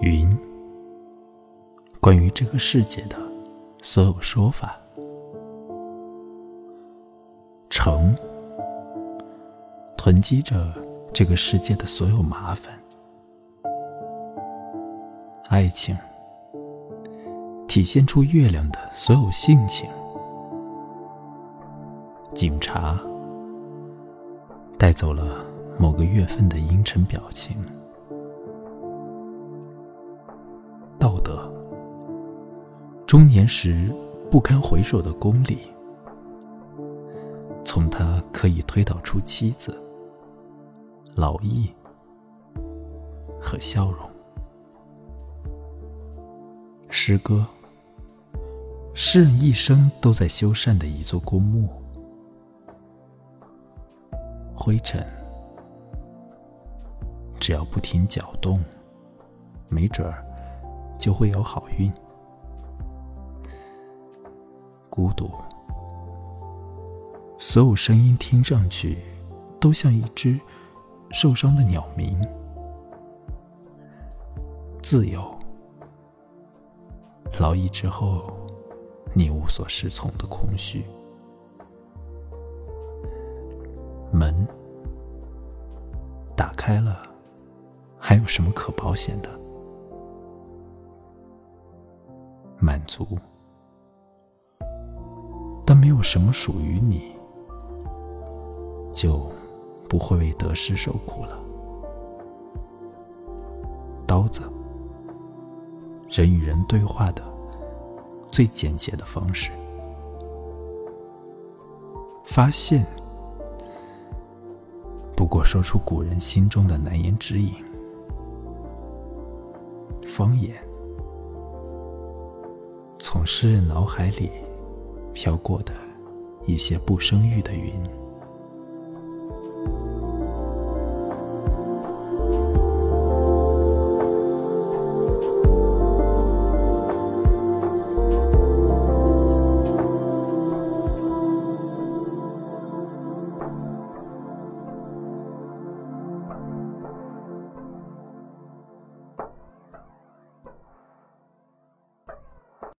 云，关于这个世界的所有说法；城，囤积着这个世界的所有麻烦；爱情，体现出月亮的所有性情；警察，带走了某个月份的阴沉表情。中年时不堪回首的功利，从他可以推导出妻子、老易和笑容。诗歌，诗人一生都在修缮的一座公墓。灰尘，只要不停搅动，没准儿。就会有好运。孤独，所有声音听上去都像一只受伤的鸟鸣。自由，劳役之后你无所适从的空虚。门打开了，还有什么可保险的？满足，但没有什么属于你，就不会为得失受苦了。刀子，人与人对话的最简洁的方式。发现，不过说出古人心中的难言之隐。方言。从诗人脑海里飘过的一些不生育的云。